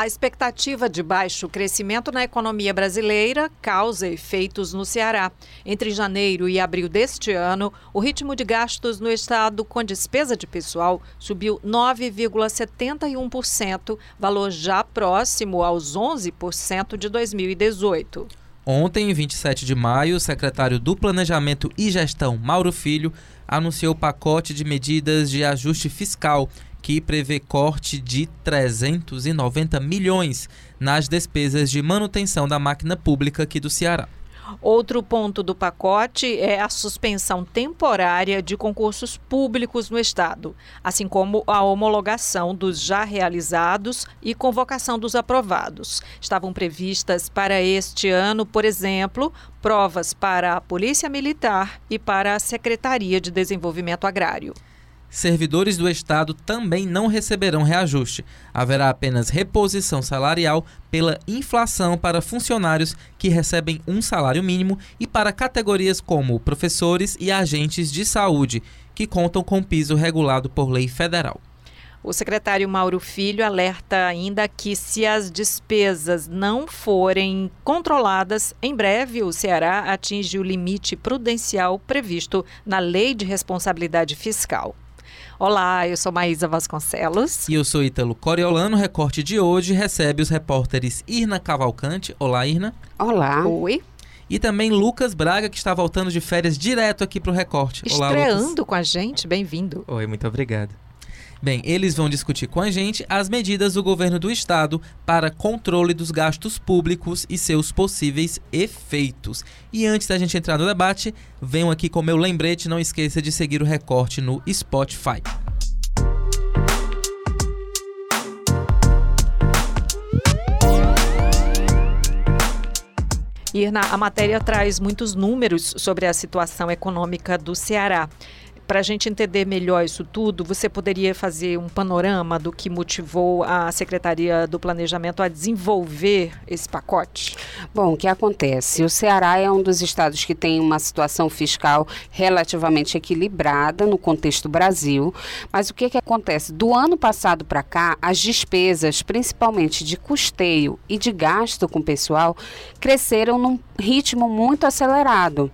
A expectativa de baixo crescimento na economia brasileira causa efeitos no Ceará. Entre janeiro e abril deste ano, o ritmo de gastos no estado com despesa de pessoal subiu 9,71%, valor já próximo aos 11% de 2018. Ontem, 27 de maio, o secretário do Planejamento e Gestão, Mauro Filho, anunciou o pacote de medidas de ajuste fiscal que prevê corte de 390 milhões nas despesas de manutenção da máquina pública aqui do Ceará. Outro ponto do pacote é a suspensão temporária de concursos públicos no Estado, assim como a homologação dos já realizados e convocação dos aprovados. Estavam previstas para este ano, por exemplo, provas para a Polícia Militar e para a Secretaria de Desenvolvimento Agrário. Servidores do Estado também não receberão reajuste. Haverá apenas reposição salarial pela inflação para funcionários que recebem um salário mínimo e para categorias como professores e agentes de saúde, que contam com piso regulado por lei federal. O secretário Mauro Filho alerta ainda que, se as despesas não forem controladas, em breve o Ceará atinge o limite prudencial previsto na Lei de Responsabilidade Fiscal. Olá, eu sou Maísa Vasconcelos. E eu sou Ítalo Coriolano. O recorte de hoje recebe os repórteres Irna Cavalcante. Olá, Irna. Olá. Oi. E também Lucas Braga, que está voltando de férias direto aqui para o recorte. Olá, Estreando Lucas. com a gente, bem-vindo. Oi, muito obrigado. Bem, eles vão discutir com a gente as medidas do governo do estado para controle dos gastos públicos e seus possíveis efeitos. E antes da gente entrar no debate, venham aqui com meu lembrete, não esqueça de seguir o recorte no Spotify. Irna, a matéria traz muitos números sobre a situação econômica do Ceará para a gente entender melhor isso tudo, você poderia fazer um panorama do que motivou a Secretaria do Planejamento a desenvolver esse pacote? Bom, o que acontece? O Ceará é um dos estados que tem uma situação fiscal relativamente equilibrada no contexto Brasil, mas o que, que acontece? Do ano passado para cá, as despesas, principalmente de custeio e de gasto com pessoal, cresceram num ritmo muito acelerado.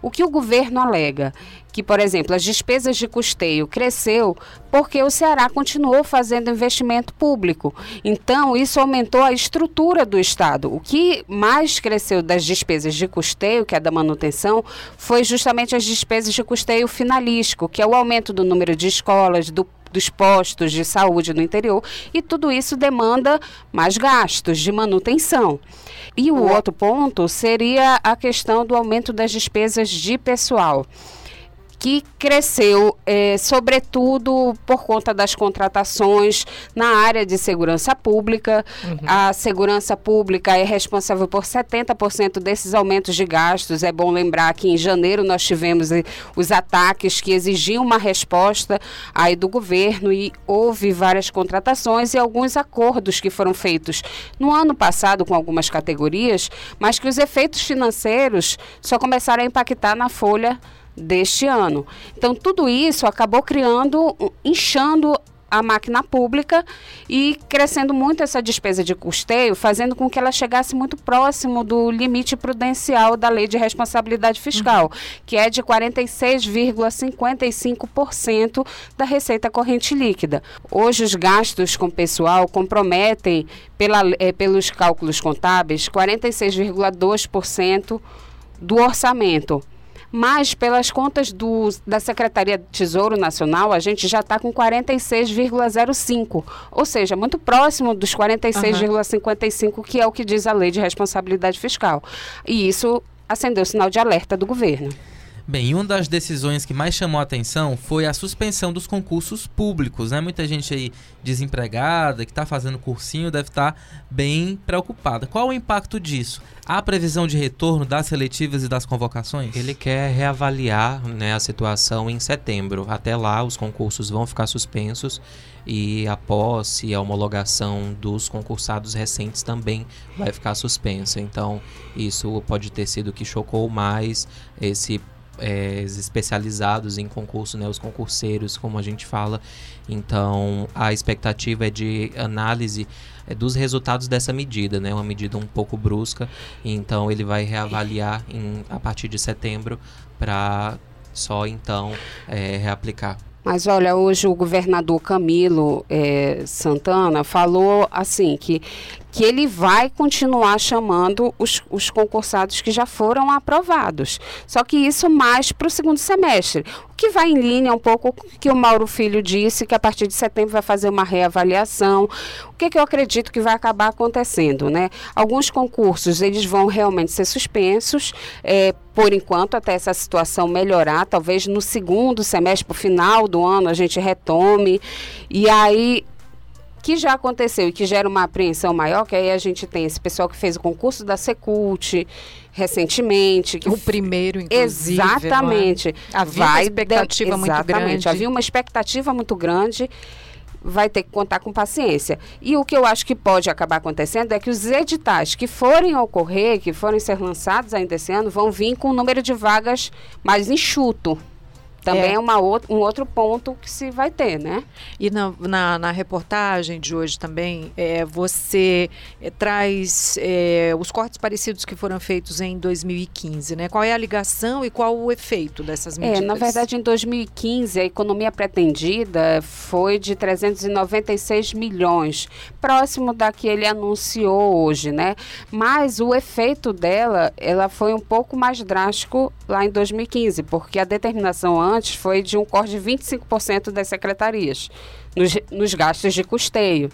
O que o governo alega? Que, por exemplo, as despesas de custeio cresceu porque o Ceará continuou fazendo investimento público. Então, isso aumentou a estrutura do Estado. O que mais cresceu das despesas de custeio, que é da manutenção, foi justamente as despesas de custeio finalístico, que é o aumento do número de escolas, do dos postos de saúde no interior e tudo isso demanda mais gastos de manutenção. E o outro ponto seria a questão do aumento das despesas de pessoal que cresceu, é, sobretudo por conta das contratações na área de segurança pública. Uhum. A segurança pública é responsável por 70% desses aumentos de gastos. É bom lembrar que em janeiro nós tivemos eh, os ataques que exigiam uma resposta aí do governo e houve várias contratações e alguns acordos que foram feitos no ano passado com algumas categorias, mas que os efeitos financeiros só começaram a impactar na folha deste ano. Então, tudo isso acabou criando, inchando a máquina pública e crescendo muito essa despesa de custeio, fazendo com que ela chegasse muito próximo do limite prudencial da Lei de Responsabilidade Fiscal, uhum. que é de 46,55% da receita corrente líquida. Hoje os gastos com pessoal comprometem pela, eh, pelos cálculos contábeis 46,2% do orçamento mas pelas contas do, da Secretaria do Tesouro Nacional, a gente já está com 46,05, ou seja, muito próximo dos 46,55, uhum. que é o que diz a Lei de Responsabilidade Fiscal. E isso acendeu o sinal de alerta do governo. Bem, uma das decisões que mais chamou a atenção foi a suspensão dos concursos públicos, né? Muita gente aí desempregada, que está fazendo cursinho, deve estar tá bem preocupada. Qual o impacto disso? Há previsão de retorno das seletivas e das convocações? Ele quer reavaliar né, a situação em setembro. Até lá, os concursos vão ficar suspensos e a posse e a homologação dos concursados recentes também vai ficar suspensa. Então, isso pode ter sido o que chocou mais esse é, especializados em concurso, né, os concurseiros, como a gente fala. Então, a expectativa é de análise é, dos resultados dessa medida, né, uma medida um pouco brusca. Então, ele vai reavaliar em, a partir de setembro para só então é, reaplicar. Mas olha, hoje o governador Camilo é, Santana falou assim que que ele vai continuar chamando os, os concursados que já foram aprovados. Só que isso mais para o segundo semestre. Que vai em linha um pouco com o que o Mauro Filho disse, que a partir de setembro vai fazer uma reavaliação. O que, que eu acredito que vai acabar acontecendo, né? Alguns concursos, eles vão realmente ser suspensos, é, por enquanto, até essa situação melhorar. Talvez no segundo semestre, para final do ano, a gente retome. E aí que já aconteceu e que gera uma apreensão maior, que aí a gente tem esse pessoal que fez o concurso da Secult recentemente. Que o primeiro, inclusive. Exatamente. É? Havia vai uma expectativa de... muito grande. Havia uma expectativa muito grande vai ter que contar com paciência. E o que eu acho que pode acabar acontecendo é que os editais que forem ocorrer, que forem ser lançados ainda esse ano, vão vir com um número de vagas mais enxuto. Também é, é uma outra, um outro ponto que se vai ter, né? E na, na, na reportagem de hoje também, é, você é, traz é, os cortes parecidos que foram feitos em 2015, né? Qual é a ligação e qual o efeito dessas medidas? É, na verdade, em 2015, a economia pretendida foi de 396 milhões, próximo da que ele anunciou hoje, né? Mas o efeito dela, ela foi um pouco mais drástico lá em 2015, porque a determinação antes antes foi de um corte de 25% das secretarias nos, nos, gastos de custeio.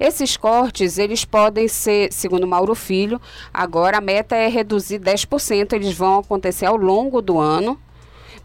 Esses cortes, eles podem ser, segundo Mauro Filho, agora a meta é reduzir 10%, eles vão acontecer ao longo do ano,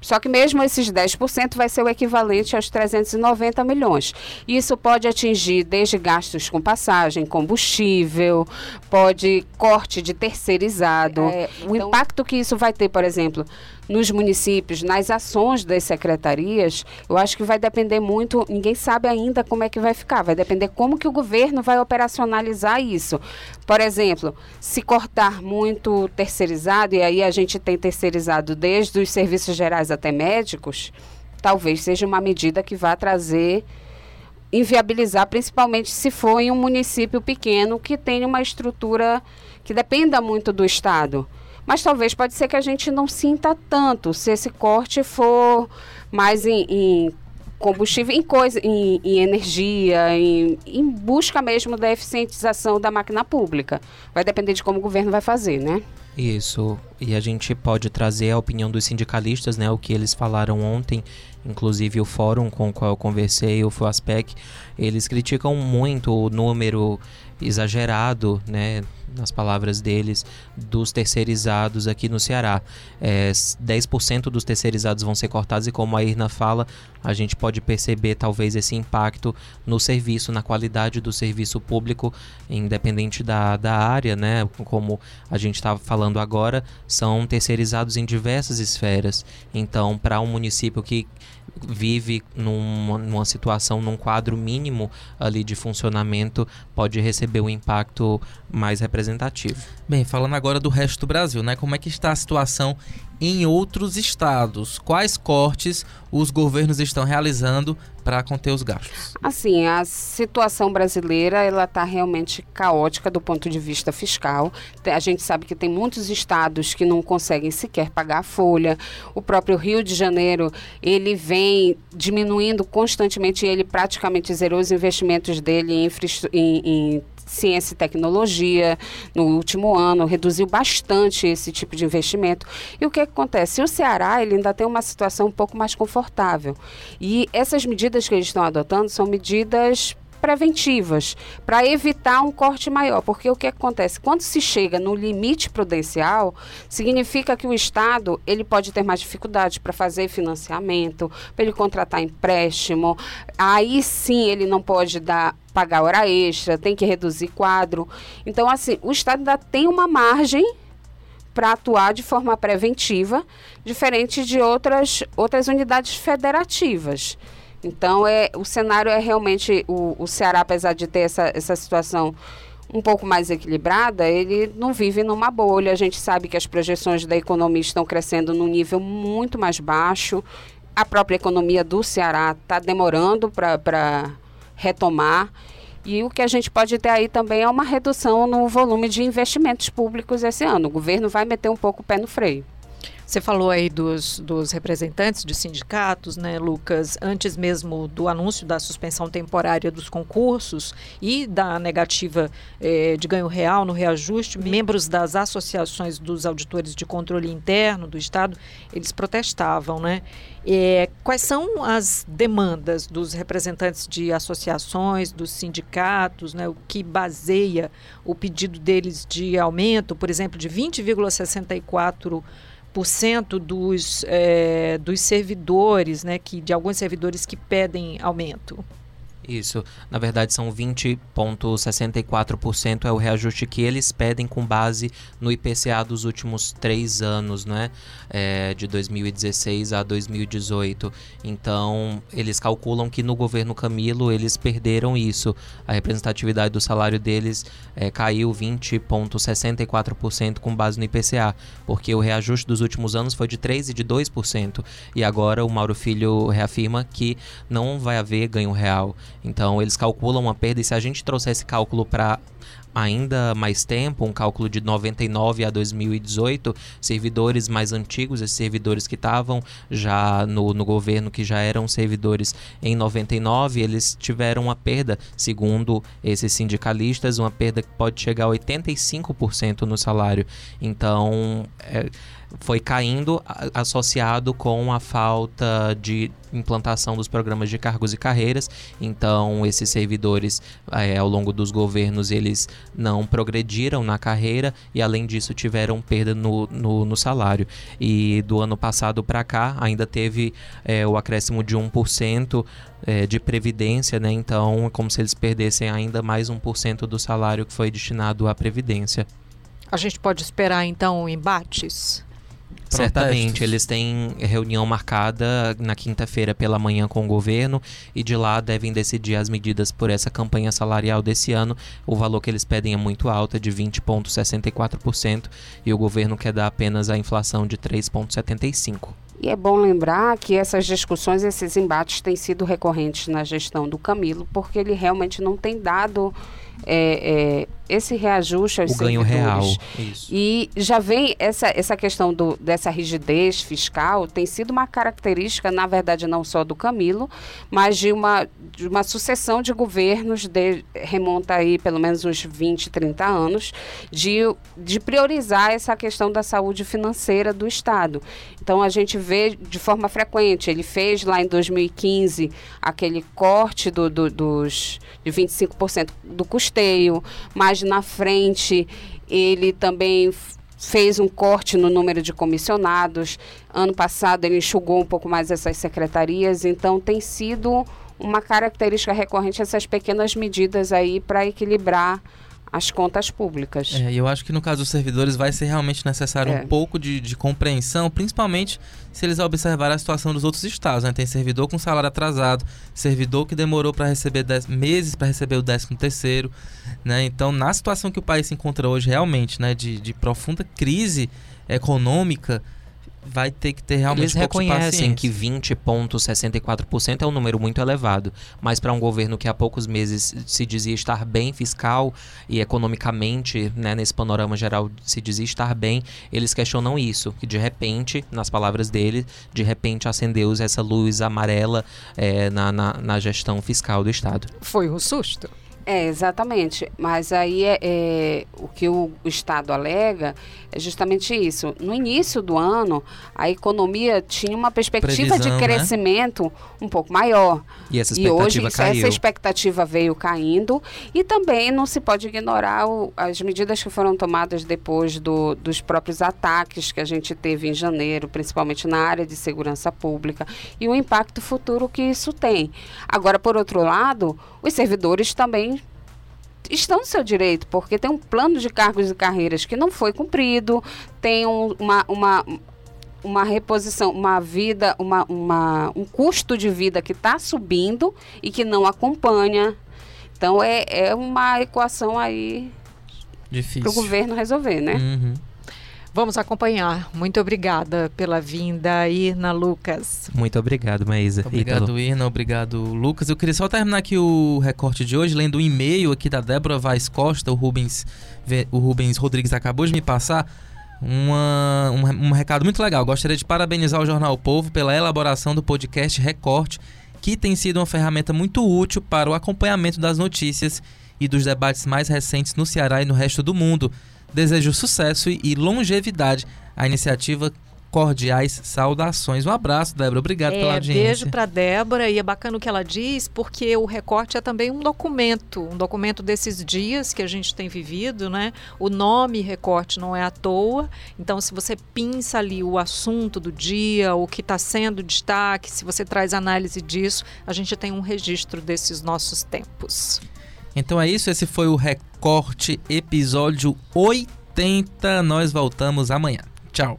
só que mesmo esses 10% vai ser o equivalente aos 390 milhões. Isso pode atingir desde gastos com passagem, combustível, pode corte de terceirizado. É, o então... impacto que isso vai ter, por exemplo, nos municípios, nas ações das secretarias, eu acho que vai depender muito, ninguém sabe ainda como é que vai ficar, vai depender como que o governo vai operacionalizar isso. Por exemplo, se cortar muito terceirizado, e aí a gente tem terceirizado desde os serviços gerais até médicos, talvez seja uma medida que vá trazer inviabilizar, principalmente se for em um município pequeno que tenha uma estrutura que dependa muito do Estado. Mas talvez pode ser que a gente não sinta tanto se esse corte for mais em, em combustível, em, coisa, em, em energia, em, em, busca mesmo da eficientização da máquina pública. Vai depender de como o governo vai fazer, né? Isso. E a gente pode trazer a opinião dos sindicalistas, né? O que eles falaram ontem, inclusive o fórum com o qual eu conversei, o FUASPEC, eles criticam muito o número exagerado, né? nas palavras deles, dos terceirizados aqui no Ceará. É, 10% dos terceirizados vão ser cortados e como a Irna fala, a gente pode perceber talvez esse impacto no serviço, na qualidade do serviço público, independente da, da área, né? Como a gente estava falando agora, são terceirizados em diversas esferas. Então, para um município que vive numa, numa situação, num quadro mínimo ali de funcionamento, pode receber um impacto mais representativo. Bem, falando agora do resto do Brasil, né? Como é que está a situação em outros estados? Quais cortes os governos estão realizando para conter os gastos? Assim, a situação brasileira ela está realmente caótica do ponto de vista fiscal. A gente sabe que tem muitos estados que não conseguem sequer pagar a folha. O próprio Rio de Janeiro ele vem diminuindo constantemente. Ele praticamente zerou os investimentos dele em, em, em ciência e tecnologia no último ano, reduziu bastante esse tipo de investimento. E o que, que acontece? O Ceará ele ainda tem uma situação um pouco mais confortável. E essas medidas que eles estão adotando são medidas preventivas para evitar um corte maior, porque o que acontece quando se chega no limite prudencial, significa que o Estado ele pode ter mais dificuldade para fazer financiamento, para ele contratar empréstimo, aí sim ele não pode dar pagar hora extra, tem que reduzir quadro. Então assim, o Estado ainda tem uma margem para atuar de forma preventiva, diferente de outras outras unidades federativas. Então, é, o cenário é realmente. O, o Ceará, apesar de ter essa, essa situação um pouco mais equilibrada, ele não vive numa bolha. A gente sabe que as projeções da economia estão crescendo num nível muito mais baixo. A própria economia do Ceará está demorando para retomar. E o que a gente pode ter aí também é uma redução no volume de investimentos públicos esse ano. O governo vai meter um pouco o pé no freio. Você falou aí dos, dos representantes de sindicatos, né, Lucas? Antes mesmo do anúncio da suspensão temporária dos concursos e da negativa eh, de ganho real no reajuste, membros das associações dos auditores de controle interno do Estado, eles protestavam, né? É, quais são as demandas dos representantes de associações, dos sindicatos, né, o que baseia o pedido deles de aumento, por exemplo, de 20,64% dos, é, dos servidores, né, que, de alguns servidores que pedem aumento? Isso. Na verdade, são 20,64% é o reajuste que eles pedem com base no IPCA dos últimos três anos, né? É, de 2016 a 2018. Então, eles calculam que no governo Camilo eles perderam isso. A representatividade do salário deles é, caiu 20,64% com base no IPCA, porque o reajuste dos últimos anos foi de 3% e de 2%. E agora o Mauro Filho reafirma que não vai haver ganho real. Então eles calculam uma perda e se a gente trouxer esse cálculo para ainda mais tempo, um cálculo de 99 a 2018, servidores mais antigos, esses servidores que estavam já no, no governo, que já eram servidores em 99, eles tiveram uma perda, segundo esses sindicalistas, uma perda que pode chegar a 85% no salário. Então, é, foi caindo associado com a falta de implantação dos programas de cargos e carreiras. Então, esses servidores, é, ao longo dos governos, eles não progrediram na carreira e, além disso, tiveram perda no, no, no salário. E do ano passado para cá, ainda teve é, o acréscimo de 1% é, de previdência, né? Então, é como se eles perdessem ainda mais 1% do salário que foi destinado à previdência. A gente pode esperar, então, embates? Certamente, eles têm reunião marcada na quinta-feira pela manhã com o governo e de lá devem decidir as medidas por essa campanha salarial desse ano. O valor que eles pedem é muito alto, é de 20,64%, e o governo quer dar apenas a inflação de 3,75%. E é bom lembrar que essas discussões, esses embates têm sido recorrentes na gestão do Camilo, porque ele realmente não tem dado é, é, esse reajuste aos o ganho real. Isso. E já vem essa, essa questão do, dessa rigidez fiscal, tem sido uma característica, na verdade, não só do Camilo, mas de uma, de uma sucessão de governos, de, remonta aí pelo menos uns 20, 30 anos, de, de priorizar essa questão da saúde financeira do Estado. Então, a gente vê de forma frequente, ele fez lá em 2015 aquele corte do, do dos, de 25% do custeio, mas na frente ele também fez um corte no número de comissionados. Ano passado ele enxugou um pouco mais essas secretarias, então tem sido uma característica recorrente essas pequenas medidas aí para equilibrar as contas públicas. É, eu acho que no caso dos servidores vai ser realmente necessário é. um pouco de, de, compreensão, principalmente se eles observarem a situação dos outros estados. Né? Tem servidor com salário atrasado, servidor que demorou para receber dez, meses para receber o décimo terceiro. Né? Então, na situação que o país se encontra hoje, realmente, né, de, de profunda crise econômica, vai ter que ter realmente Eles reconhecem que 20,64% é um número muito elevado, mas para um governo que há poucos meses se dizia estar bem fiscal e economicamente, né, nesse panorama geral, se dizia estar bem, eles questionam isso, que de repente, nas palavras dele, de repente acendeu essa luz amarela é, na, na, na gestão fiscal do Estado. Foi um susto. É, exatamente. Mas aí é, é, o que o, Estado alega é justamente isso. No início do ano, a economia tinha uma perspectiva Previsão, de né? crescimento né? um pouco maior. E essa expectativa e hoje essa expectativa veio caindo. E também não se pode ignorar o, as medidas que foram tomadas depois do, dos próprios ataques que a gente teve em janeiro, principalmente na área de segurança pública, e o impacto futuro que isso tem. Agora, por outro lado, os servidores também estão no seu direito, porque tem um plano de cargos e carreiras que não foi cumprido, tem um, uma, uma, uma reposição, uma vida, uma, uma, um custo de vida que está subindo e que não acompanha. Então é, é uma equação aí para o governo resolver, né? Uhum. Vamos acompanhar. Muito obrigada pela vinda, Irna Lucas. Muito obrigado, Maísa. Obrigado, Ítalo. Irna. Obrigado, Lucas. Eu queria só terminar aqui o recorte de hoje, lendo um e-mail aqui da Débora Vaz Costa, o Rubens, o Rubens Rodrigues acabou de me passar. Uma, um, um recado muito legal. Gostaria de parabenizar o Jornal o Povo pela elaboração do podcast Recorte, que tem sido uma ferramenta muito útil para o acompanhamento das notícias e dos debates mais recentes no Ceará e no resto do mundo. Desejo sucesso e longevidade à iniciativa cordiais saudações. Um abraço, Débora. Obrigado é, pela audiência. Beijo para Débora e é bacana o que ela diz, porque o recorte é também um documento, um documento desses dias que a gente tem vivido, né? O nome recorte não é à toa. Então, se você pinça ali o assunto do dia, o que está sendo destaque, se você traz análise disso, a gente tem um registro desses nossos tempos. Então é isso, esse foi o Recorte episódio 80. Nós voltamos amanhã. Tchau.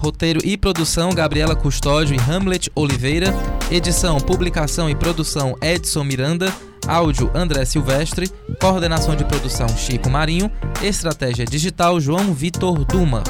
Roteiro e produção Gabriela Custódio e Hamlet Oliveira. Edição, publicação e produção Edson Miranda. Áudio André Silvestre. Coordenação de produção Chico Marinho. Estratégia digital João Vitor Duma.